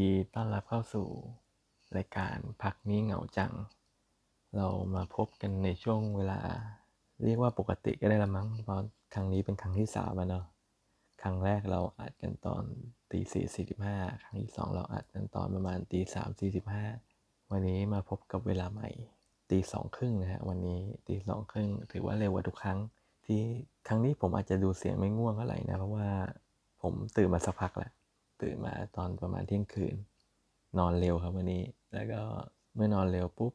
ดีต้อนรับเข้าสู่รายการพักนี้เหงาจัง เรามาพบกันในช่วงเวลา เรียกว่าปกติก็ได้ละมั้งเพราะครั้งนี้เป็นครั้งที่สามแล้วเนาะครั้งแรกเราอัดกันตอนตีสี่สี่สิบห้าครั้งที่สองเราอัดกันตอนประมาณตีสามสี่สิบห้าวันนี้มาพบกับเวลาใหม่ตีสองครึ่งนะฮะวันนี้ตีสองครึ่งถือว่าเร็วกว่าทุกครั้ง ที่ครั้งนี้ผมอาจจะดูเสียงไม่ง่วงเท่าไหร่นะเพราะว่าผมตื่นมาสักพักแล้ว ตื่นมาตอนประมาณเที่ยงคืน นอนเร็วครับวันนี้ แล้วก็เมื่อนอนเร็วปุ๊บ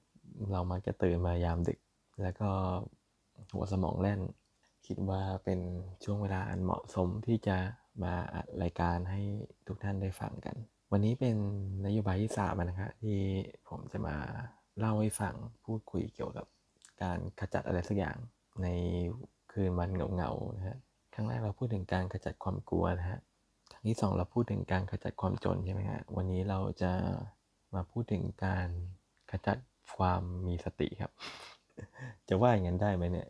เรามักจะตื่นมายามดึก แล้วก็หัวสมองแล่น คิดว่าเป็นช่วงเวลาอันเหมาะสมที่จะมาอัดรายการให้ทุกท่านได้ฟังกัน วันนี้เป็นนโยบายที่สามนะครับที่ผมจะมาเล่าให้ฟังพูดคุยเกี่ยวกับการขจัดอะไรสักอย่างในคืนวันเหงาๆนะฮะครั้งแรกเราพูดถึงการขจัดความกลัวนะฮะ ที่สองเราพูดถึงการขจัดความจนใช่ไหมฮะวันนี้เราจะมาพูดถึงการขจัดความมีสติครับ จะว่าอย่างนั้นได้ไหมเนี่ย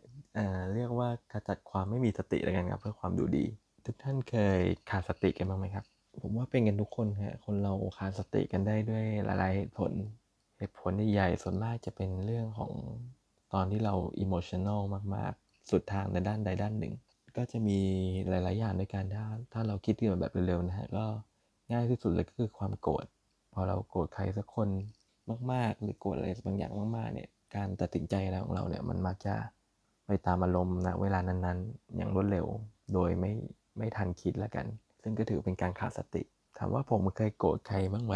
เรียกว่าขจัดความไม่มีสติแล้วกันครับ เพื่อความดูดี ทุกท่านเคยขาดสติกันบ้างไหมครับ ผมว่าเป็นกันทุกคนฮะคนเราขาดสติกันได้ด้วยหลายๆเหตุผลเหตุผลใหญ่ๆส่วนมากจะเป็นเรื่องของตอนที่เราอิโมชัน a ลมากๆ สุดทางในด้านใดด้านหนึ่ง ก็จะมีหลาย ๆ อย่างในการถ้าถ้าเราคิดขึ้นแบบเร็ว ๆ นะฮะ ก็ง่ายที่สุดเลยก็คือความโกรธ พอเราโกรธใครสักคนมาก ๆ หรือโกรธอะไรบางอย่างมาก ๆ เนี่ย การตัดสินใจอะไรของเราเนี่ย มันมักจะไปตามอารมณ์นะเวลานั้น ๆ อย่างรวดเร็ว โดยไม่ไม่ทันคิดแล้วกัน ซึ่งก็ถือเป็นการขาดสติ ถามว่าผมเคยโกรธใครบ้างไหม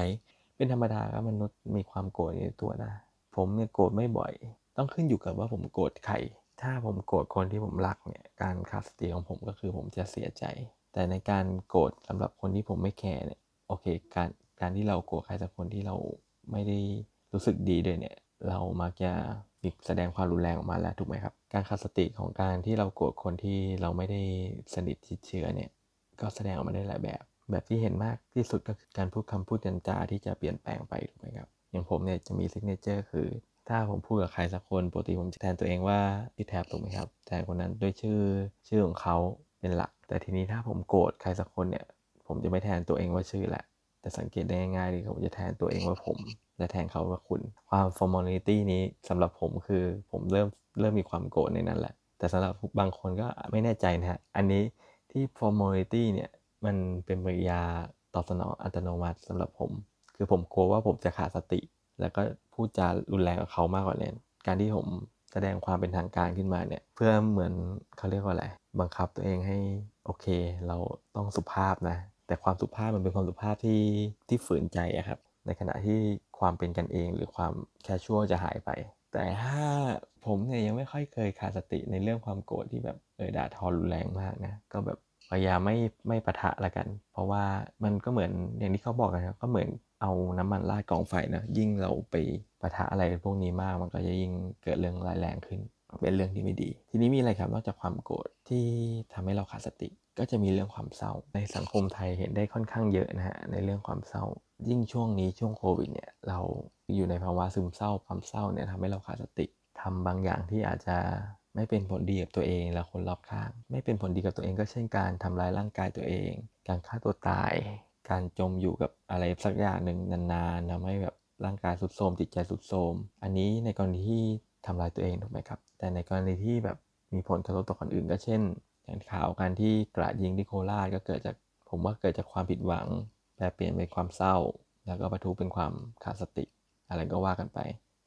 เป็นธรรมดาครับมนุษย์มีความโกรธในตัวนะ ผมเนี่ยโกรธไม่บ่อย ต้องขึ้นอยู่กับว่าผมโกรธใคร ถ้าผมโกรธคนที่ผมรักเนี่ย การขาสติของผมก็คือผมจะเสียใจ แต่ในการโกรธสำหรับคนที่ผมไม่แคร์เนี่ย โอเค การการที่เราโกรธใครสักคนที่เราไม่ได้รู้สึกดีด้วยเนี่ย เรามักจะมีแสดงความรุนแรงออกมาแล้วถูกไหมครับ การขาดสติของการที่เราโกรธคนที่เราไม่ได้สนิทชิดเชื้อเนี่ย ก็แสดงออกมาได้หลายแบบ แบบที่เห็นมากที่สุดก็คือการพูดคำพูดกันจาที่จะเปลี่ยนแปลงไปถูกไหมครับ อย่างผมเนี่ยจะมีซิกเนเจอร์คือ ถ้าผมพูดกับใครสักคนปกติผมจะแทนตัวเองว่าพี่แทบถูกไหมครับแทนคนนั้นด้วยชื่อชื่อของเขาเป็นหลัก แต่ทีนี้ถ้าผมโกรธใครสักคนเนี่ย ผมจะไม่แทนตัวเองว่าชื่อแหละ แต่สังเกตได้ง่ายๆเลยผมจะแทนตัวเองว่าผม และแทนเขาว่าคุณ ความ formality นี้สำหรับผมคือผมเริ่มเริ่มมีความโกรธในนั้นแหละ แต่สำหรับบางคนก็ไม่แน่ใจนะฮะอันนี้ที่ formality เนี่ยมันเป็นปริยาตอบสนองอัตโนมัติสำหรับผม คือผมกลัวว่าผมจะขาดสติ แล้วก็พูดจารุนแรงกับเขามากกว่านั้นการที่ผมแสดงความเป็นทางการขึ้นมาเนี่ย เพื่อเหมือนเขาเรียกว่าอะไรบังคับตัวเองให้โอเค เราต้องสุภาพนะ แต่ความสุภาพมันเป็นความสุภาพที่ที่ฝืนใจอะครับ ในขณะที่ความเป็นกันเองหรือความแคชชวลจะหายไป แต่ถ้าผมเนี่ยยังไม่ค่อยเคยขาดสติในเรื่องความโกรธที่แบบเออด่าทอรุนแรงมากนะก็แบบพยายามไม่ไม่ปะทะละกัน เพราะว่ามันก็เหมือนอย่างที่เขาบอกกันครับก็เหมือน เอาน้ำมันราดกองไฟนะยิ่งเราไปปะทะอะไรพวกนี้มากมันก็จะยิ่งเกิดเรื่องร้ายแรงขึ้น เป็นเรื่องที่ไม่ดี ทีนี้มีอะไรครับนอกจากความโกรธที่ทำให้เราขาดสติ ก็จะมีเรื่องความเศร้า ในสังคมไทยเห็นได้ค่อนข้างเยอะนะฮะในเรื่องความเศร้า ยิ่งช่วงนี้ช่วงโควิดเนี่ยเราอยู่ในภาวะซึมเศร้าความเศร้าเนี่ยทำให้เราขาดสติทำบางอย่างที่อาจจะไม่เป็นผลดีกับตัวเองและคนรอบข้าง ไม่เป็นผลดีกับตัวเองก็เช่นการทำร้ายร่างกายตัวเอง การฆ่าตัวตาย การจมอยู่กับอะไรสักอย่างหนึ่งนานๆทำให้แบบร่างกายสุดโทมจิตใจสุดโทมอันนี้ในกรณีที่ทำลายตัวเองถูกไหมครับ แต่ในกรณีที่แบบมีผลกระทบต่อคนอื่น ก็เช่น อย่างข่าวการที่กราดยิงที่โคราชก็เกิดจากผมว่าเกิดจากความผิดหวังแปลเปลี่ยนเป็นความเศร้า แล้วก็ประทุเป็นความขาดสติ อะไรก็ว่ากันไป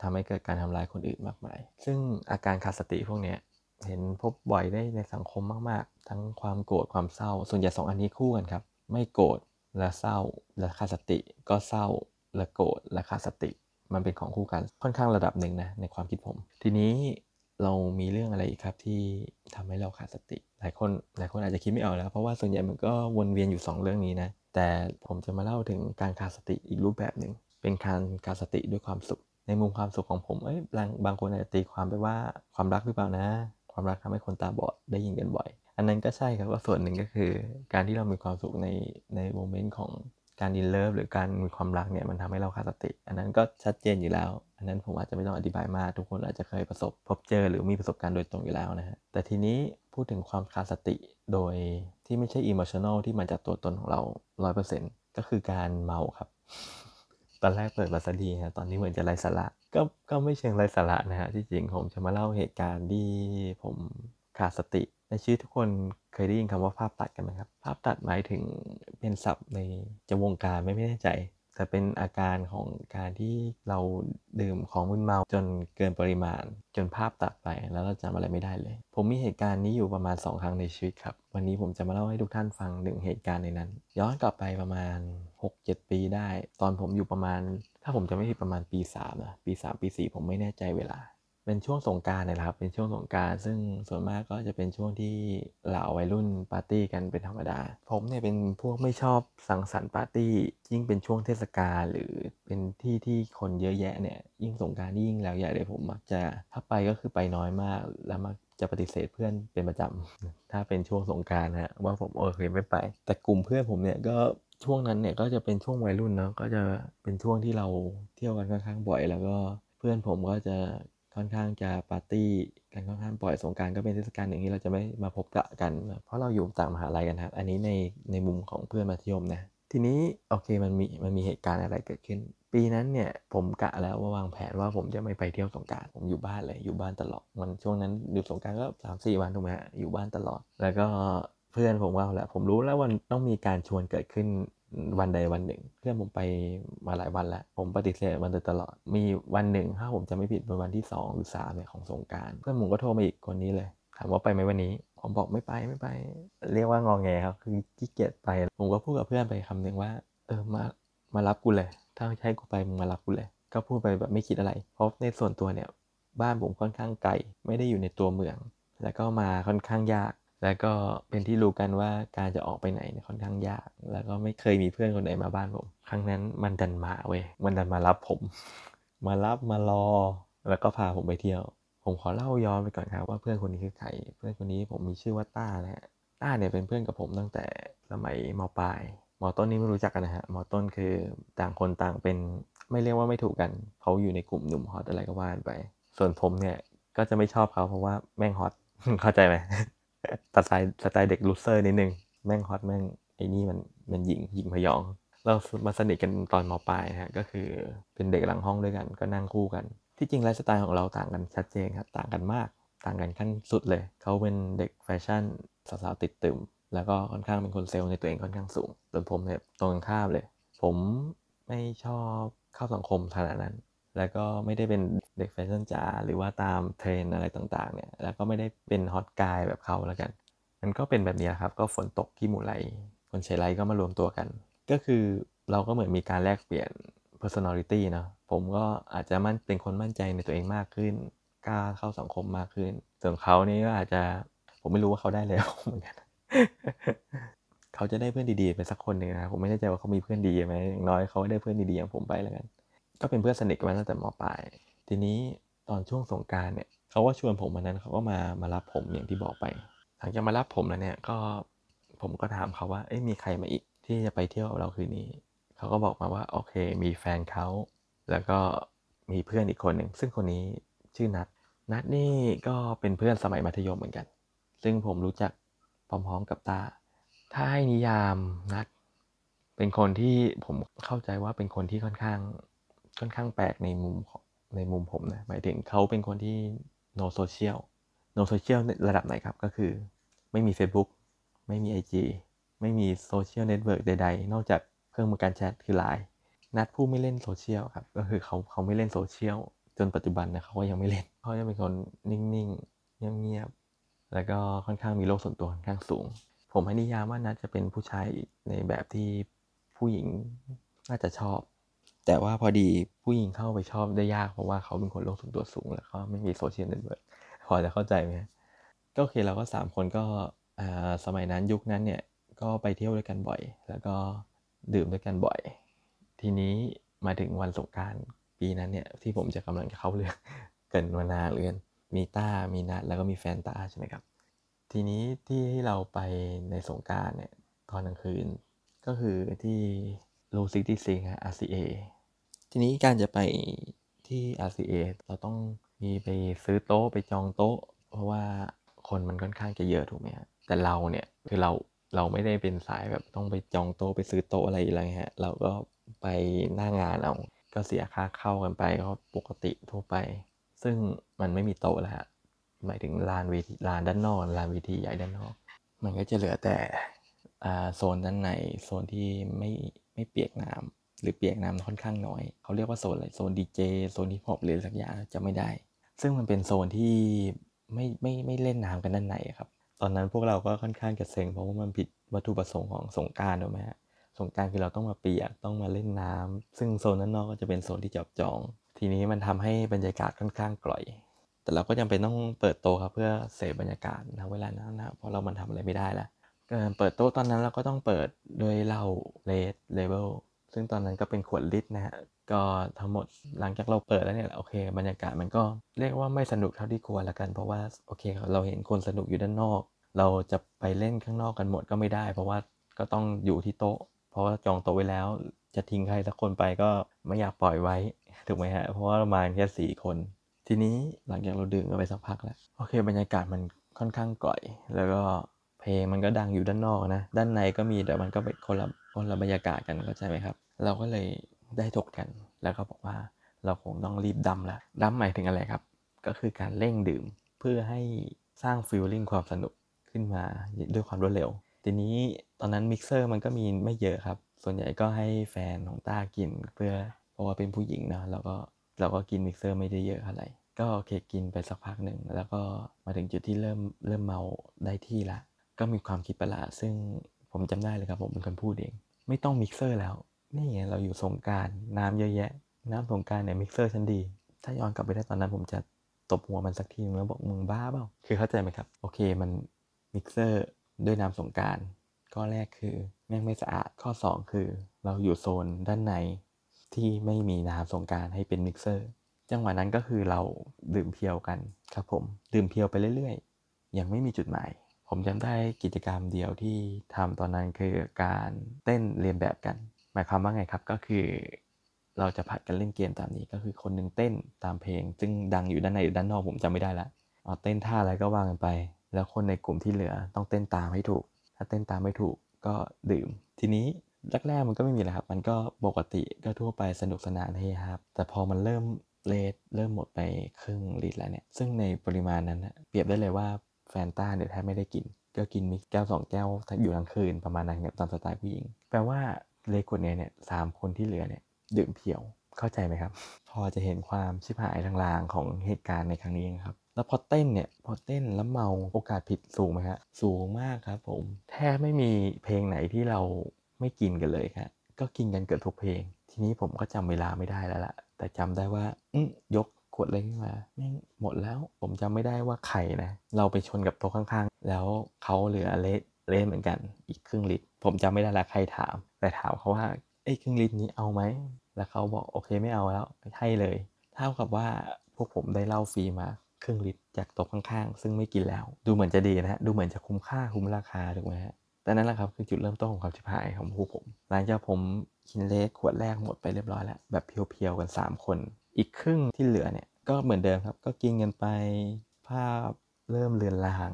ทำให้เกิดการทำร้ายคนอื่นมากมาย ซึ่งอาการขาดสติพวกนี้เห็นพบบ่อยได้ในสังคมมาก ๆ ทั้งความโกรธความเศร้า ส่วนใหญ่สองอันนี้คู่กันครับ ไม่โกรธ และเศร้าและขาดสติ ก็เศร้าและโกรธและขาดสติ มันเป็นของคู่กันค่อนข้างระดับหนึ่งนะในความคิดผม ทีนี้เรามีเรื่องอะไรอีกครับที่ทำให้เราขาดสติ หลายคนหลายคนอาจจะคิดไม่ออกแล้ว เพราะว่าส่วนใหญ่มันก็วนเวียนอยู่ 2 เรื่องนี้นะ แต่ผมจะมาเล่าถึงการขาดสติอีกรูปแบบหนึ่ง เป็นการขาดสติด้วยความสุข ในมุมความสุขของผม เอ้ยบางบางคนอาจจะตีความไปว่าความรักหรือเปล่านะ ความรักทำให้คนตาบอดได้ยินกันบ่อย อันนั้นก็ใช่ครับว่าส่วนหนึ่งก็คือ การที่เรามีความสุขในในโมเมนต์ของการดินเลิฟหรือการมีความรักเนี่ยมันทำให้เราขาดสติ อันนั้นก็ชัดเจนอยู่แล้ว อันนั้นผมอาจจะไม่ต้องอธิบายมาก ทุกคนอาจจะเคยประสบพบเจอหรือมีประสบการณ์โดยตรงอยู่แล้วนะฮะแต่ทีนี้พูดถึงความขาดสติโดยที่ไม่ใช่อิโมชัน a ลที่มาจากตัวตนของเรา100%ก็คือการเมาครับ ตอนแรกเปิดมาซะดีฮะตอนนี้เหมือนจะไร้สาระก็ก็ไม่เชิงไร้สาระนะฮะที่จริงผมจะมาเล่าเหตุการณ์ที่ผมขาดสติ ในชีวิตทุกคนเคยได้ยินคำว่าภาพตัดกันไหมครับ ภาพตัดหมายถึงเป็นศัพท์ในจะวงการไม่ไม่แน่ใจ แต่เป็นอาการของการที่เราดื่มของมึนเมาจนเกินปริมาณ จนภาพตัดไปแล้วเราจำอะไรไม่ได้เลย ผมมีเหตุการณ์นี้อยู่ประมาณ 2 ครั้งในชีวิตครับ วันนี้ผมจะมาเล่าให้ทุกท่านฟังหนึ่งเหตุการณ์ในนั้น ย้อนกลับไปประมาณ 6-7 ปีได้ ตอนผมอยู่ประมาณ ถ้าผมจะไม่ผิดประมาณปี3นะปี 3 ปี 4 ผมไม่แน่ใจเวลา เป็นช่วงสงการนะครับ เป็นช่วงสงการซึ่งส่วนมากก็จะเป็นช่วงที่เหล่าวัยรุ่นปาร์ตี้กันเป็นธรรมดา ผมเนี่ยเป็นพวกไม่ชอบสังสรรค์ปาร์ตี้ ยิ่งเป็นช่วงเทศกาลหรือเป็นที่ที่คนเยอะแยะเนี่ย ยิ่งสงการยิ่งแล้วใหญ่เลยผมมักจะถ้าไปก็คือไปน้อยมากแล้วมักจะปฏิเสธเพื่อนเป็นประจำถ้าเป็นช่วงสงการนะฮะว่าผมโอเคไม่ไป แต่กลุ่มเพื่อนผมเนี่ยก็ช่วงนั้นเนี่ยก็จะเป็นช่วงวัยรุ่นเนาะก็จะเป็นช่วงที่เราเที่ยวกันค่อนข้างบ่อย แล้วก็เพื่อนผมก็จะ ค่อนข้างจะปาร์ตี้กันค่อนข้างบ่อยสงการก็เป็นเทศกาลหนึ่งที่เราจะไม่มาพบกะกัน เพราะเราอยู่ต่างมหาลัยกันครับอันนี้ในในมุมของเพื่อนมัธยมนะทีนี้โอเคมันมีมันมีเหตุการณ์อะไรเกิดขึ้น ปีนั้นเนี่ยผมกะแล้วว่าวางแผนว่าผมจะไม่ไปเที่ยวสงการผมอยู่บ้านเลยอยู่บ้านตลอดมันช่วงนั้นอยู่สงการก็สามสี่วันถูกไหมฮะอยู่บ้านตลอด แล้วก็เพื่อนผมว่าแหละผมรู้แล้ววันต้องมีการชวนเกิดขึ้น วันใดวันหนึ่ง เพื่อนผมไปมาหลายวันแล้ว ผมปฏิเสธมันโดยตลอด มีวันหนึ่งถ้าผมจะไม่ผิดเป็นวันที่2หรือ3เนี่ยของสงการเพื่อนผมก็โทรมาอีกคนนี้เลย ถามว่าไปไหมวันนี้ ผมบอกไม่ไปไม่ไป เรียกว่างองแงครับคือขี้เกียจไป ผมก็พูดกับเพื่อนไปคำหนึ่งว่า เออมามารับกูเลย ถ้าใช่กูไปมึงมารับกูเลย ก็พูดไปแบบไม่คิดอะไร เพราะในส่วนตัวเนี่ยบ้านผมค่อนข้างไกลไม่ได้อยู่ในตัวเมือง แล้วก็มาค่อนข้างยาก แล้วก็เป็นที่รู้กันว่าการจะออกไปไหนเนี่ยค่อนข้างยาก แล้วก็ไม่เคยมีเพื่อนคนไหนมาบ้านผม ครั้งนั้นมันดันมาเว้ย มันดันมารับผม มารับมารอ แล้วก็พาผมไปเที่ยว ผมขอเล่าย้อนไปก่อนครับว่าเพื่อนคนนี้คือใคร เพื่อนคนนี้ผมมีชื่อว่าต้านะฮะ ต้าเนี่ยเป็นเพื่อนกับผมตั้งแต่สมัยมปลาย มต้นนี้ไม่รู้จักกันนะฮะ มต้นคือต่างคนต่างเป็นไม่เรียกว่าไม่ถูกกัน เขาอยู่ในกลุ่มหนุ่มฮอตอะไรก็ว่านไป ส่วนผมเนี่ยก็จะไม่ชอบเขาเพราะว่าแม่งฮอต เข้าใจไหม สไตล์สไตล์เด็ก loser นิดนึง แม่ง hot แม่งไอ้นี่มันมันหยิ่งหยิ่งผยอง เรามาสนิทกันตอนมปลายนะฮะก็คือเป็นเด็กหลังห้องด้วยกันก็นั่งคู่กัน ที่จริงไลฟ์สไตล์ของเราต่างกันชัดเจนครับต่างกันมาก ต่างกันขั้นสุดเลย เขาเป็นเด็กแฟชั่นสาวๆติดตรึมแล้วก็ค่อนข้างเป็นคน self ในตัวเองค่อนข้างสูงส่วนผมเนี่ยตรงกันข้ามเลย ผมไม่ชอบเข้าสังคมขนาดนั้น แล้วก็ไม่ได้เป็นเด็กแฟชั่นจ๋าหรือว่าตามเทรนอะไรต่างๆเนี่ยแล้วก็ไม่ได้เป็นฮอตกายแบบเขาแล้วกัน มันก็เป็นแบบนี้ครับก็ฝนตกที่หมู่ไรคนใช้ไรก็มารวมตัวกัน ก็คือเราก็เหมือนมีการแลกเปลี่ยน personality เนาะผมก็อาจจะมั่นเป็นคนมั่นใจในตัวเองมากขึ้นกล้าเข้าสังคมมากขึ้น ส่วนเขานี่ก็อาจจะผมไม่รู้ว่าเขาได้แล้วเหมือนกันเขาจะได้เพื่อนดีๆไปสักคนหนึ่งนะผมไม่แน่ใจว่าเขามีเพื่อนดีไหมอย่างน้อยเขาได้เพื่อนดีๆอย่างผมไปแล้วกัน ก็เป็นเพื่อนสนิทกันมาตั้งแต่มปลาย ทีนี้ตอนช่วงสงการเนี่ยเขาก็ชวนผมวันนั้นเขาก็มามารับผมอย่างที่บอกไป หลังจากมารับผมแล้วเนี่ยก็ผมก็ถามเขาว่าเอ้ยมีใครมาอีกที่จะไปเที่ยวเราคืนนี้เขาก็บอกมาว่าโอเค มีแฟนเขาแล้วก็มีเพื่อนอีกคนหนึ่งซึ่งคนนี้ชื่อนัทนัทนี่ก็เป็นเพื่อนสมัยมัธยมเหมือนกัน ซึ่งผมรู้จักพร้อมๆกับตา ถ้าให้นิยามนัทเป็นคนที่ผมเข้าใจว่าเป็นคนที่ค่อนข้าง ค่อนข้างแปลกในมุมของในมุมผมนะหมายถึงเขาเป็นคนที่ no social no social ระดับไหนครับก็คือ ไม่มี Facebook ไม่มี IG ไม่มี social network ใดๆ นอกจากเครื่องมือการแชทคือไลน์นัทผู้ไม่เล่นโซเชียลครับ ก็คือเขาเขาไม่เล่นโซเชียลจนปัจจุบันนะเขาก็ยังไม่เล่นเขาจะเป็นคนนิ่งๆ เงียบๆ แล้วก็ค่อนข้างมีโลกส่วนตัวค่อนข้างสูง ผมให้นิยามว่านัทจะเป็นผู้ชายในแบบที่ผู้หญิงน่าจะชอบ แต่ว่าพอดีผู้หญิงเข้าไปชอบได้ยากเพราะว่าเขาเป็นคนโลกส่วนตัวสูง แล้วก็ไม่มี social network พอจะเข้าใจไหมก็โอเคเราก็สามคนก็สมัยนั้นยุคนั้นเนี่ยก็ไปเที่ยวด้วยกันบ่อย แล้วก็ดื่มด้วยกันบ่อย ทีนี้มาถึงวันสงกรานต์ปีนั้นเนี่ยที่ผมจะกำลังจะเข้าเรื่องเกินมานาเรือนมีต้ามีนัดแล้วก็มีแฟนต้าใช่ไหมครับทีนี้ที่เราไปในสงกรานต์เนี่ยตอนกลางคืนก็คือที่ โลซิตี้ซิงฮะ RCA ทีนี้การจะไปที่ RCA เราต้องมีไปซื้อโต๊ะไปจองโต๊ะ เพราะว่าคนมันค่อนข้างจะเยอะถูกไหมฮะแต่เราเนี่ยคือเราเราไม่ได้เป็นสายแบบต้องไปจองโต๊ะไปซื้อโต๊ะอะไรอะไรฮะเราก็ไปหน้างานเอาก็เสียค่าเข้ากันไปก็ปกติทั่วไป ซึ่งมันไม่มีโต๊ะแล้วฮะหมายถึงลานเวทีลานด้านนอกลานเวทีใหญ่ด้านนอก มันก็จะเหลือแต่อ่าโซนด้านในโซนที่ไม่ ไม่เปียกน้ำหรือเปียกน้ำค่อนข้างน้อย เขาเรียกว่าโซนอะไรโซนดีเจโซนฮิปฮอปหรือสักอย่างจะไม่ได้ ซึ่งมันเป็นโซนที่ไม่ไม่ไม่เล่นน้ำกันด้านในครับ ตอนนั้นพวกเราก็ค่อนข้างจะเซ็งเพราะว่ามันผิดวัตถุประสงค์ของสงการถูกไหมฮะสงการคือเราต้องมาเปียกต้องมาเล่นน้ำซึ่งโซนด้นนอกก็จะเป็นโซนที่จับจอง ทีนี้มันทำให้บรรยากาศค่อนข้างกร่อย แต่เราก็จำเป็นต้องเปิดโตครับเพื่อเสพบรรยากาศนะเวลานั้นนะเพราะเรามันทำอะไรไม่ได้แล้ว เปิดโต๊ะตอนนั้นเราก็ต้องเปิดด้วยเหล้าเลดเลเวลซึ่งตอนนั้นก็เป็นขวดลิตรนะฮะก็ทั้งหมดหลังจากเราเปิดแล้วเนี่ยโอเค บรรยากาศมันก็เรียกว่าไม่สนุกเท่าที่ควรละกัน เพราะว่าโอเค เราเห็นคนสนุกอยู่ด้านนอก เราจะไปเล่นข้างนอกกันหมดก็ไม่ได้ เพราะว่าก็ต้องอยู่ที่โต๊ะ เพราะว่าจองโต๊ะไว้แล้ว จะทิ้งใครสักคนไปก็ไม่อยากปล่อยไว้ถูกไหมฮะเพราะว่าเรามาแค่สี่คน ทีนี้หลังจากเราดื่มกันไปสักพักแล้วโอเค บรรยากาศมันค่อนข้างก่อย แล้วก็ เพลงมันก็ดังอยู่ด้านนอกนะ ด้านในก็มีแต่มันก็เป็นคนละคนละบรรยากาศกันเข้าใจไหมครับ เราก็เลยได้ถกกัน แล้วก็บอกว่าเราคงต้องรีบดำละดำหมายถึงอะไรครับ ก็คือการเร่งดื่มเพื่อให้สร้าง feeling ความสนุกขึ้นมาด้วยความรวดเร็ว ทีนี้ตอนนั้นมิกเซอร์มันก็มีไม่เยอะครับ ส่วนใหญ่ก็ให้แฟนของต้ากินเพื่อเพราะว่าเป็นผู้หญิงนะแล้วก็เราก็กินมิกเซอร์ไม่ได้เยอะเท่าไร ก็โอเคกินไปสักพักหนึ่งแล้วก็มาถึงจุดที่เริ่มเริ่มเมาได้ที่ละ ก็มีความคิดประหลาดซึ่งผมจำได้เลยครับผมเป็นคนพูดเอง ไม่ต้องมิกเซอร์แล้ว นี่ไงเราอยู่สงกรานต์น้ำเยอะแยะ น้ำสงกรานต์เนี่ยมิกเซอร์ชั้นดี ถ้าย้อนกลับไปได้ตอนนั้นผมจะตบหัวมันสักทีนึงแล้วบอกมึงบ้าเปล่าคือเข้าใจไหมครับ โอเคมันมิกเซอร์ด้วยน้ำสงกรานต์ข้อแรกคือแม่งไม่สะอาดข้อ 2 คือ เราอยู่โซนด้านในที่ไม่มีน้ำสงกรานต์ให้เป็นมิกเซอร์จังหวะนั้นก็คือเราดื่มเพียวกันครับผม ดื่มเพียวไปเรื่อยๆ ยังไม่มีจุดหมาย ผมจำได้กิจกรรมเดียวที่ทำตอนนั้นคือการเต้นเรียนแบบกัน หมายความว่าไงครับก็คือเราจะผัดกันเล่นเกมตามนี้ก็คือคนหนึ่งเต้นตามเพลง ซึ่งดังอยู่ด้านในหรือด้านนอกผมจำไม่ได้ละเอาเต้นท่าอะไรก็ว่ากันไป แล้วคนในกลุ่มที่เหลือต้องเต้นตามให้ถูก ถ้าเต้นตามไม่ถูกก็ดื่ม ทีนี้แรกๆมันก็ไม่มีอะไรครับ มันก็ปกติก็ทั่วไปสนุกสนานเฮฮาแต่พอมันเริ่มเลทเริ่มหมดไปครึ่งลิตรแล้วเนี่ย ซึ่งในปริมาณนั้นเปรียบได้เลยว่า แฟนต้าเนี่ยแทบไม่ได้กิน ก็กินมีแก้วสองแก้วอยู่ทั้งคืนประมาณนั้นครับตามสไตล์ผู้หญิง แปลว่าเลขคนนี้เนี่ยสามคนที่เหลือเนี่ยดื่มเพียวเข้าใจไหมครับ พอจะเห็นความชิบหายทางลางของเหตุการณ์ในครั้งนี้ครับแล้วพอเต้นเนี่ยพอเต้นแล้วเมาโอกาสผิดสูงไหมฮะสูงมากครับผมแทบไม่มีเพลงไหนที่เราไม่กินกันเลยครับก็กินกันเกือบทุกเพลง ทีนี้ผมก็จำเวลาไม่ได้แล้วล่ะแต่จำได้ว่าอยก ขวดเล็กขึ้นมาแม่งหมดแล้วผมจำไม่ได้ว่าใครนะ เราไปชนกับโต๊ะข้างๆ แล้วเขาเหลือเลสเลสเหมือนกันอีกครึ่งลิตร ผมจำไม่ได้ละใครถาม แต่ถามเขาว่าไอ้ครึ่งลิตรนี้เอาไหม แล้วเขาบอกโอเคไม่เอาแล้วให้เลย เท่ากับว่าพวกผมได้เหล้าฟรีมาครึ่งลิตรจากโต๊ะข้างๆ ซึ่งไม่กินแล้ว ดูเหมือนจะดีนะฮะดูเหมือนจะคุ้มค่าคุ้มราคาถูกไหมฮะแต่นั่นแหละครับคือจุดเริ่มต้นของความชิบหายของพวกผม หลังจากผมกินเล็กขวดแรกหมดไปเรียบร้อยแล้ว แบบเพียวๆกัน 3 คน อีกครึ่งที่เหลือเนี่ยก็เหมือนเดิมครับ ก็กินกันไปภาพเริ่มเลือนลาง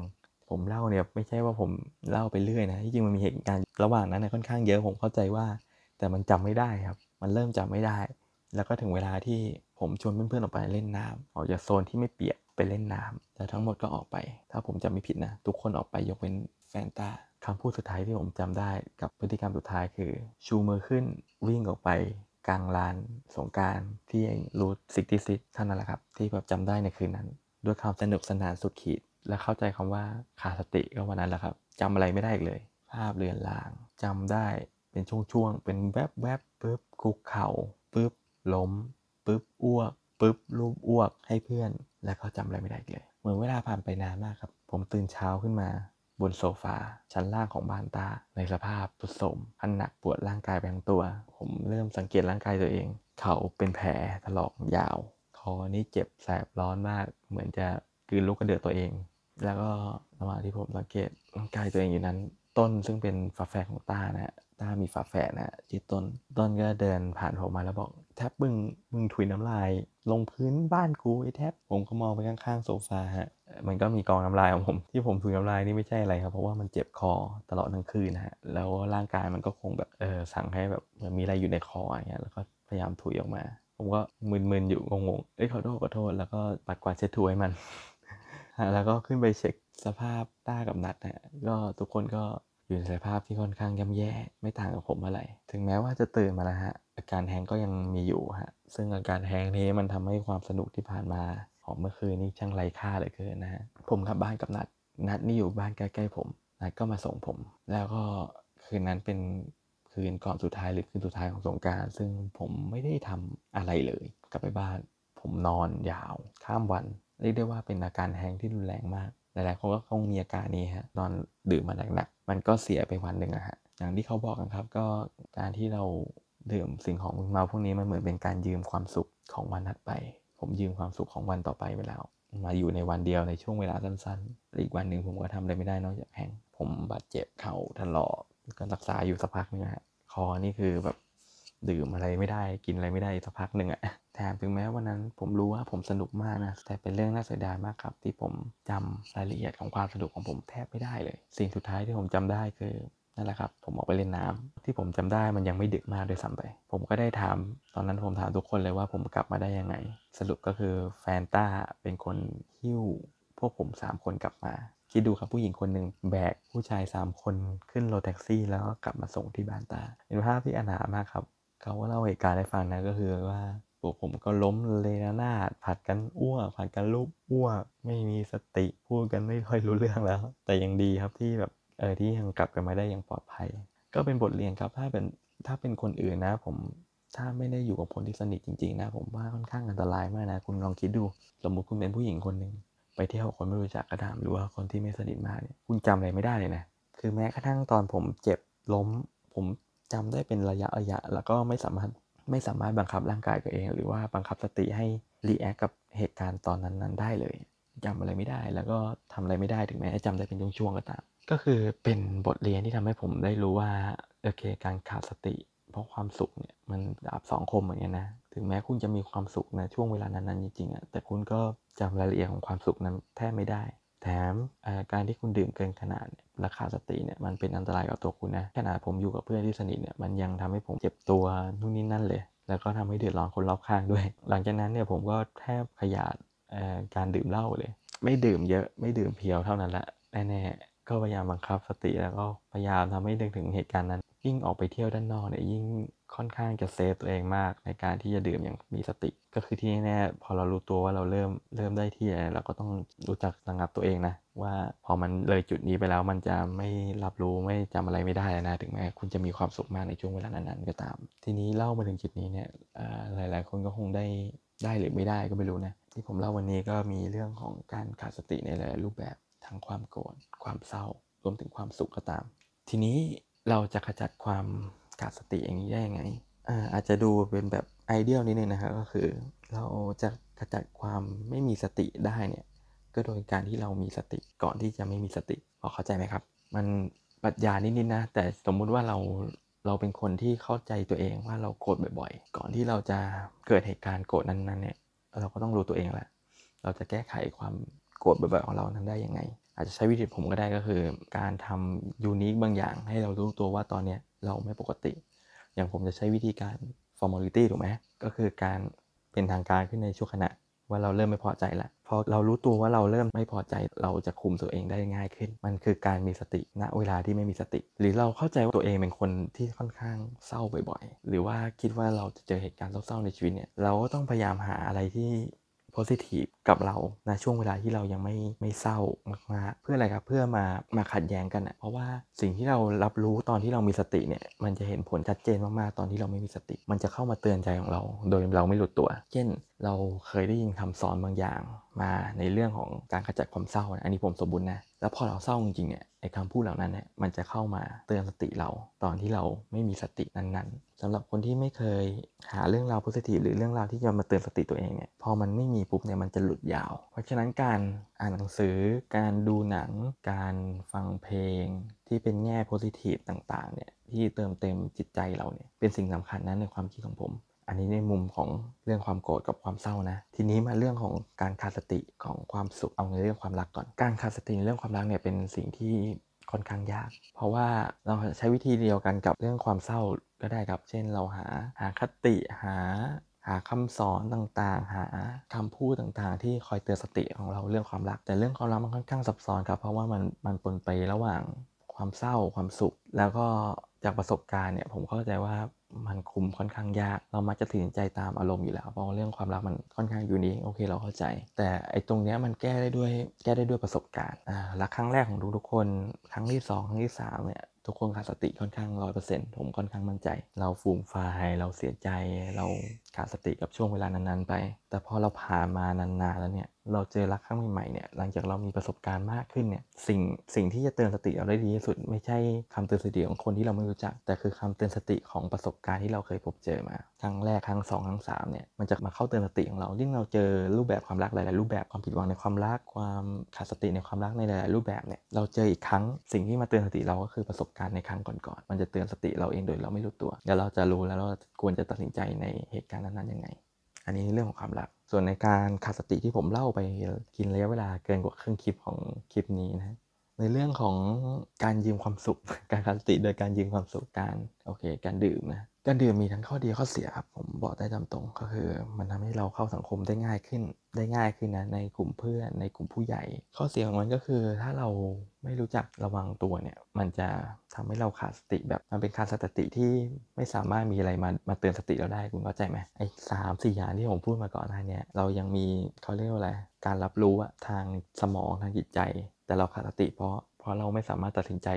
ผมเล่าเนี่ยไม่ใช่ว่าผมเล่าไปเรื่อยนะที่จริงมันมีเหตุการณ์ระหว่างนั้นนะค่อนข้างเยอะผมเข้าใจว่า แต่มันจำไม่ได้ครับ มันเริ่มจำไม่ได้ แล้วก็ถึงเวลาที่ผมชวนเพื่อนๆออกไปเล่นน้ำออกจากโซนที่ไม่เปียกไปเล่นน้ำแล้วทั้งหมดก็ออกไป ถ้าผมจำไม่ผิดนะ ทุกคนออกไปยกเว้นแฟนตาคำพูดสุดท้ายที่ผมจำได้กับพฤติกรรมสุดท้ายคือ ชูมือขึ้นวิ่งออกไป กลางลานสงการที่รูทซิตี้ซิตท่านั้นแหละครับ ที่แบบจำได้ในคืนนั้น ด้วยความสนุกสนานสุดขีด และเข้าใจคำว่าขาดสติก็วันนั้นแหละครับจำอะไรไม่ได้อีกเลย ภาพเลือนลางจำได้เป็นช่วงๆเป็นแวบๆบปุ๊บคุกเข่าปุ๊บล้มปุ๊บอ้วกปุ๊บรูปอ้วกให้เพื่อน แล้วก็จำอะไรไม่ได้เลย เหมือนเวลาผ่านไปนานมากครับ ผมตื่นเช้าขึ้นมา บนโซฟาชั้นล่างของบ้านตา ในสภาพทุดโทรมอันหนักปวดร่างกายไปทั้งตัว ผมเริ่มสังเกตร่างกายตัวเอง เขาเป็นแผลถลอกยาว คอนี่เจ็บแสบร้อนมาก เหมือนจะกืนลูกกระเดือกตัวเอง แล้วก็ระหว่างที่ผมสังเกตร่างกายตัวเองอยู่นั้น ต้นซึ่งเป็นฝาแฝดของต้านะฮะตามีฝาแฝดนะฮะชื่อต้นต้นก็เดินผ่านผมมาแล้วบอกแทบมึงมึงถุยน้ำลาย ลงพื้นบ้านกูไอ้แทบผมก็มองไปข้างๆโซฟาฮะมันก็มีกองน้ำลายของผม ที่ผมถุยน้ำลายนี่ไม่ใช่อะไรครับ เพราะว่ามันเจ็บคอตลอดทั้งคืนนะฮะแล้วร่างกายมันก็คงแบบเออสั่งให้แบบมีอะไรอยู่ในคออย่างเงี้ยแล้วก็พยายามถุยออกมา ผมก็มึนๆอยู่งงๆเอ้ยขอโทษขอโทษแล้วก็ปัดกวาดเช็ดถูให้มันแล้วก็ขึ้นไปเช็คสภาพต้ากับนัดนะฮะก็ทุกคนก็ อยู่ในสภาพที่ค่อนข้างย่ำแย่ไม่ต่างกับผมอะไร ถึงแม้ว่าจะตื่นมาแล้วฮะอาการแฮงก็ยังมีอยู่ฮะซึ่งอาการแฮงนี้มันทำให้ความสนุกที่ผ่านมาของเมื่อคืนนี้ช่างไร้ค่าเหลือเกินนะฮะผมกลับบ้านกับนัดนัดนี่อยู่บ้านใกล้ๆผมนัดก็มาส่งผม แล้วก็คืนนั้นเป็นคืนก่อนสุดท้ายหรือคืนสุดท้ายของสงกราร ซึ่งผมไม่ได้ทำอะไรเลย กลับไปบ้านผมนอนยาว ข้ามวันเรียกได้ว่าเป็นอาการแฮงที่รุนแรงมาก หลายๆคนก็คงมีอาการนี้ฮะนอนดื่มมาหนัก มันก็เสียไปวันหนึ่งอะฮะอย่างที่เขาบอกกันครับ ก็การที่เราดื่มสิ่งของมึนเมาพวกนี้มันเหมือนเป็นการยืมความสุขของวันถัดไป ผมยืมความสุขของวันต่อไปไปแล้ว มาอยู่ในวันเดียวในช่วงเวลาสั้นๆ อีกวันหนึ่งผมก็ทำอะไรไม่ได้นอกจากแฮงผมบาดเจ็บเข่าถลอกก็รักษาอยู่สักพักนึงฮะคอนี่คือแบบดื่มอะไรไม่ได้กินอะไรไม่ได้สักพักหนึ่งอะ แถมถึงแม้วันนั้นผมรู้ว่าผมสนุกมากนะ แต่เป็นเรื่องน่าเสียดายมากครับ ที่ผมจำรายละเอียดของความสนุกของผมแทบไม่ได้เลย สิ่งสุดท้ายที่ผมจำได้คือนั่นแหละครับ ผมออกไปเล่นน้ำที่ผมจำได้มันยังไม่ดึกมากด้วยซ้ำไป ผมก็ได้ถาม ตอนนั้นผมถามทุกคนเลยว่าผมกลับมาได้ยังไง สรุปก็คือแฟนต้าเป็นคนหิ้ว พวกผมสามคนกลับมาคิดดูครับผู้หญิงคนหนึ่งแบกผู้ชาย 3 คนขึ้นรถแท็กซี่ แล้วก็กลับมาส่งที่บ้านตาเป็นภาพที่อนาถมากครับ เขาก็เล่าเหตุการณ์ให้ฟังนะก็คือว่า พวกผมก็ล้มเลระนาดผัดกันอ้วกผัดกันลุกอ้วกไม่มีสติพูดกันไม่ค่อยรู้เรื่องแล้ว แต่ยังดีครับที่แบบเออที่ยังกลับกันมาได้อย่างปลอดภัย ก็เป็นบทเรียนครับถ้าเป็นถ้าเป็นคนอื่นนะ ผมถ้าไม่ได้อยู่กับคนที่สนิทจริงๆ นะ ผมว่าค่อนข้างอันตรายมากนะ คุณลองคิดดู สมมุติคุณเป็นผู้หญิงคนหนึ่งไปเที่ยวคนไม่รู้จักก็ตามหรือว่าคนที่ไม่สนิทมากเนี่ยคุณจำอะไรไม่ได้เลยนะคือแม้กระทั่งตอนผมเจ็บล้ม ผมจำได้เป็นระยะระยะ แล้วก็ไม่สามารถ ไม่สามารถบังคับร่างกายตัวเอง หรือว่าบังคับสติให้ react กับเหตุการณ์ตอนนั้นๆได้เลยจำอะไรไม่ได้ แล้วก็ทำอะไรไม่ได้ถึงแม้จะจำได้เป็นช่วงๆก็ตาม ก็คือเป็นบทเรียนที่ทำให้ผมได้รู้ว่าโอเคการขาดสติ เพราะความสุขเนี่ยมันดาบสองคมเหมือนกันนะถึงแม้คุณจะมีความสุขในช่วงเวลานั้นๆจริงๆอะแต่คุณก็จำรายละเอียดของความสุขนั้นแทบไม่ได้ แถมการที่คุณดื่มเกินขนาดเนี่ยและขาดสติเนี่ยมันเป็นอันตรายกับตัวคุณนะขนาดผมอยู่กับเพื่อนที่สนิทเนี่ยมันยังทำให้ผมเจ็บตัวนู่นนี่นั่นเลย แล้วก็ทำให้เดือดร้อนคนรอบข้างด้วย หลังจากนั้นเนี่ยผมก็แทบขยาดการดื่มเหล้าเลย ไม่ดื่มเยอะไม่ดื่มเพียวเท่านั้นละแน่ๆก็พยายามบังคับสติแล้วก็พยายามทำให้นึกถึงเหตุการณ์นั้นยิ่งออกไปเที่ยวด้านนอกเนี่ยยิ่ง ค่อนข้างจะเซฟตัวเองมากในการที่จะดื่มอย่างมีสติ ก็คือที่แน่ๆพอเรารู้ตัวว่าเราเริ่มเริ่มได้ที่เราก็ต้องรู้จักระงับตัวเองนะ ว่าพอมันเลยจุดนี้ไปแล้วมันจะไม่รับรู้ไม่จำอะไรไม่ได้นะถึงแม้คุณจะมีความสุขมากในช่วงเวลานั้นๆก็ตาม ทีนี้เล่ามาถึงจุดนี้เนี่ยหลาย ๆ คนก็คงได้ได้หรือไม่ได้ก็ไม่รู้นะที่ผมเล่าวันนี้ก็มีเรื่องของการขาดสติในหลายรูปแบบทั้งความโกรธความเศร้ารวมถึงความสุขก็ตาม ทีนี้เราจะขจัดความ ขาดสติอย่างนี้ได้ยังไงอาอาจจะดูเป็นแบบไอเดียลนิดนึงนะครับก็คือ เราจะขจัดความไม่มีสติได้เนี่ยก็โดยการที่เรามีสติก่อนที่จะไม่มีสติพอเข้าใจไหมครับ มันปรัชญานิดๆนะ แต่สมมุติว่าเราเราเป็นคนที่เข้าใจตัวเองว่าเราโกรธบ่อยๆ ก่อนที่เราจะเกิดเหตุการณ์โกรธนั้นๆเนี่ยเราก็ต้องรู้ตัวเองแหละเราจะแก้ไขความโกรธบ่อยๆของเรานั้นได้ยังไง อาจจะใช้วิธีผมก็ได้ก็คือ การทำยูนิคบางอย่างให้เรารู้ตัวว่าตอนเนี้ย เราไม่ปกติ อย่างผมจะใช้วิธีการ formality ถูกไหมก็คือการเป็นทางการขึ้นในช่วงขณะว่าเราเริ่มไม่พอใจแล้วพอเรารู้ตัวว่าเราเริ่มไม่พอใจ เราจะคุมตัวเองได้ง่ายขึ้น มันคือการมีสติณเวลาที่ไม่มีสติ หรือเราเข้าใจว่าตัวเองเป็นคนที่ค่อนข้างเศร้าบ่อยๆ หรือว่าคิดว่าเราจะเจอเหตุการณ์เศร้าๆในชีวิตเนี่ย เราก็ต้องพยายามหาอะไรที่ positive กับเราในช่วงเวลาที่เรายังไม่ไม่เศร้ามากๆ เพื่ออะไรครับเพื่อมามาขัดแย้งกันอะเพราะว่าสิ่งที่เรารับรู้ตอนที่เรามีสติเนี่ยมันจะเห็นผลชัดเจนมากๆตอนที่เราไม่มีสติ มันจะเข้ามาเตือนใจของเรา โดยเราไม่หลุดตัว เช่น เราเคยได้ยินคำสอนบางอย่าง มาในเรื่องของการขจัดความเศร้า อันนี้ผมสมบูรณ์นะ แล้วพอเราเศร้าจริงๆเนี่ยไอ้คำพูดเหล่านั้นเนี่ยมันจะเข้ามาเตือนสติเราตอนที่เราไม่มีสตินั้นๆสำหรับคนที่ไม่เคยหาเรื่องราวโพสิทีฟหรือเรื่องราวที่จะมาเตือนสติตัวเองเนี่ยพอมันไม่มีปุ๊บเนี่ยมันจะหลุดยาว เพราะฉะนั้นการอ่านหนังสือ การดูหนัง การฟังเพลง ที่เป็นแง่โพสิทีฟต่างๆเนี่ยที่เติมเต็มจิตใจเราเนี่ยเป็นสิ่งสำคัญนะในความคิดของผม อันนี้ในมุมของเรื่องความโกรธกับความเศร้านะ ทีนี้มาเรื่องของการขาดสติของความสุขเอาในเรื่องความรักก่อน การขาดสติในเรื่องความรักเนี่ยเป็นสิ่งที่ค่อนข้างยาก เพราะว่าเราใช้วิธีเดียวกันกับเรื่องความเศร้าก็ได้ครับ เช่นเราหาหาคติหาหาคำสอนต่างๆ หาคำพูดต่างๆ ที่คอยเตือนสติของเราเรื่องความรัก แต่เรื่องความรักมันค่อนข้างซับซ้อนครับเพราะว่ามันมันปนไประหว่างความเศร้าความสุข แล้วก็จากประสบการณ์เนี่ยผมเข้าใจว่า มันคุมค่อนข้างยาก เรามักจะตัดสินใจตามอารมณ์อยู่แล้วเพราะเรื่องความรักมันค่อนข้างอยู่นี้โอเคเราเข้าใจ แต่ไอ้ตรงเนี้ยมันแก้ได้ด้วยแก้ได้ด้วยประสบการณ์อ่ารักครั้งแรกของทุกๆคนครั้งที่ 2 ครั้งที่3เนี่ยทุกคนขาดสติค่อนข้างร้อยเปอร์เซ็นต์ผมค่อนข้างมั่นใจ เราฟูมฟายเราเสียใจเราขาดสติกับช่วงเวลานั้นๆไป แต่พอเราผ่านมานานๆแล้วเนี่ย เราเจอรักครั้งใหม่ๆเนี่ย หลังจากเรามีประสบการณ์มากขึ้นเนี่ย สิ่งสิ่งที่จะเตือนสติเราได้ดีที่สุด ไม่ใช่คำเตือนสติของคนที่เราไม่รู้จัก แต่คือคำเตือนสติของประสบการณ์ที่เราเคยพบเจอมา ครั้งแรกครั้งสองครั้งสามเนี่ย มันจะมาเข้าเตือนสติของเรายิ่งเราเจอรูปแบบความรักหลายๆรูปแบบ ความผิดหวังในความรัก ความขาดสติในความรักในหลายๆรูปแบบเนี่ย เราเจออีกครั้ง สิ่งที่มาเตือนสติเราก็คือประสบการณ์ในครั้งก่อนๆ มันจะเตือนสติเราเองโดยเราไม่รู้ตัวเดี๋ยวเราจะรู้แล้วเราควรจะตัดสินใจในเหตุการณ์นั้นๆยังไง อันนี้เรื่องของความรัก ส่วนในการขาดสติที่ผมเล่าไปกินระยะเวลาเกินกว่าครึ่งคลิปของคลิปนี้นะในเรื่องของการยืมความสุข การขาดสติโดยการยืมความสุขการโอเค การดื่มนะ การดื่มมีทั้งข้อดีข้อเสียครับผมบอกได้ตามตรงก็คือ มันทำให้เราเข้าสังคมได้ง่ายขึ้น ได้ง่ายขึ้นนะในกลุ่มเพื่อนในกลุ่มผู้ใหญ่ ข้อเสียของมันก็คือ ถ้าเราไม่รู้จักระวังตัวเนี่ย มันจะทำให้เราขาดสติแบบมันเป็นขาดสติที่ไม่สามารถมีอะไรมามาเตือนสติเราได้คุณเข้าใจไหมไอ้สามสี่อย่างที่ผมพูดมาก่อนหน้านี้เรายังมีเขาเรียกว่าอะไรการรับรู้อะทางสมองทางจิตใจ แต่เราขาดสติเพราะ ราะเราไม่สามารถตัดสินใจ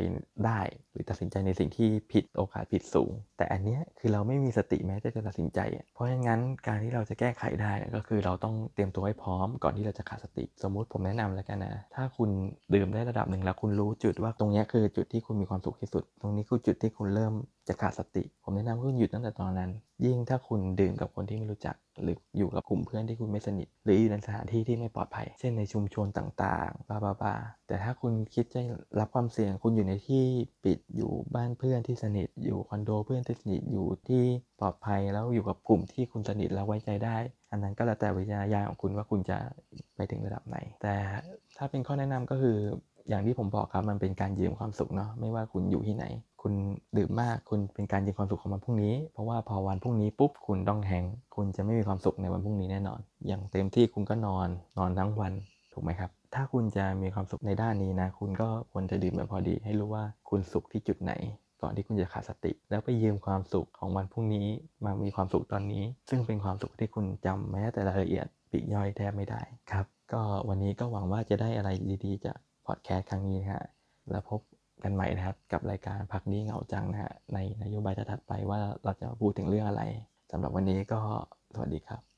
ได้ หรือตัดสินใจในสิ่งที่ผิดโอกาสผิดสูง แต่อันเนี้ยคือเราไม่มีสติแม้จะตัดสินใจ เพราะงั้นการที่เราจะแก้ไขได้ก็คือเราต้องเตรียมตัวให้พร้อมก่อนที่เราจะขาดสติ สมมุติผมแนะนำแล้วกันนะถ้าคุณดื่มได้ระดับหนึ่งแล้วคุณรู้จุดว่าตรงนี้คือจุดที่คุณมีความสุขที่สุด ตรงนี้คือจุดที่คุณเริ่มจะขาดสติ ผมแนะนำให้คุณหยุดตั้งแต่ตอนนั้น ยิ่งถ้าคุณดื่มกับคนที่ไม่รู้จัก หรืออยู่กับกลุ่มเพื่อนที่คุณไม่สนิท หรืออยู่ในสถานที่ที่ไม่ปลอดภัย เช่นในชุมชนต่างๆบ้าบาแต่ถ้าคุณคิดจะรับความเสี่ยง คุณอยู่ในที่ปิด อยู่บ้านเพื่อนที่สนิท อยู่คอนโดเพื่อนที่สนิท อยู่ที่ปลอดภัย แล้วอยู่กับกลุ่มที่คุณสนิทแล้วไว้ใจได้ อันนั้นก็แล้วแต่วิจารณญาณของคุณว่าคุณจะไปถึงระดับไหน แต่ถ้าเป็นข้อแนะนำก็คืออย่างที่ผมบอกครับมันเป็นการยืมความสุขเนาะไม่ว่าคุณอยู่ที่ไหน คุณดื่มมากคุณเป็นการยืมความสุขของวันพรุ่งนี้ เพราะว่าพอวันพรุ่งนี้ปุ๊บคุณต้องแฮงคุณจะไม่มีความสุขในวันพรุ่งนี้แน่นอน อย่างเต็มที่คุณก็นอนนอนทั้งวันถูกไหมครับ ถ้าคุณจะมีความสุขในด้านนี้นะ คุณก็ควรจะดื่มแบบพอดี ให้รู้ว่าคุณสุขที่จุดไหน ก่อนที่คุณจะขาดสติ แล้วไปยืมความสุขของวันพรุ่งนี้มามีความสุขตอนนี้ ซึ่งเป็นความสุขที่คุณจำแม้แต่รายละเอียดปีกย่อยแทบไม่ได้ครับ ก็วันนี้ก็หวังว่าจะได้อะไรดีๆจากพอดแคสต์ครั้งนี้นะฮะแล้วพบ กันใหม่นะครับ กับรายการพักนี้เหงาจังนะฮะในนโยบายถัดไปว่าเราจะพูดถึงเรื่องอะไรสำหรับวันนี้ก็สวัสดีครับ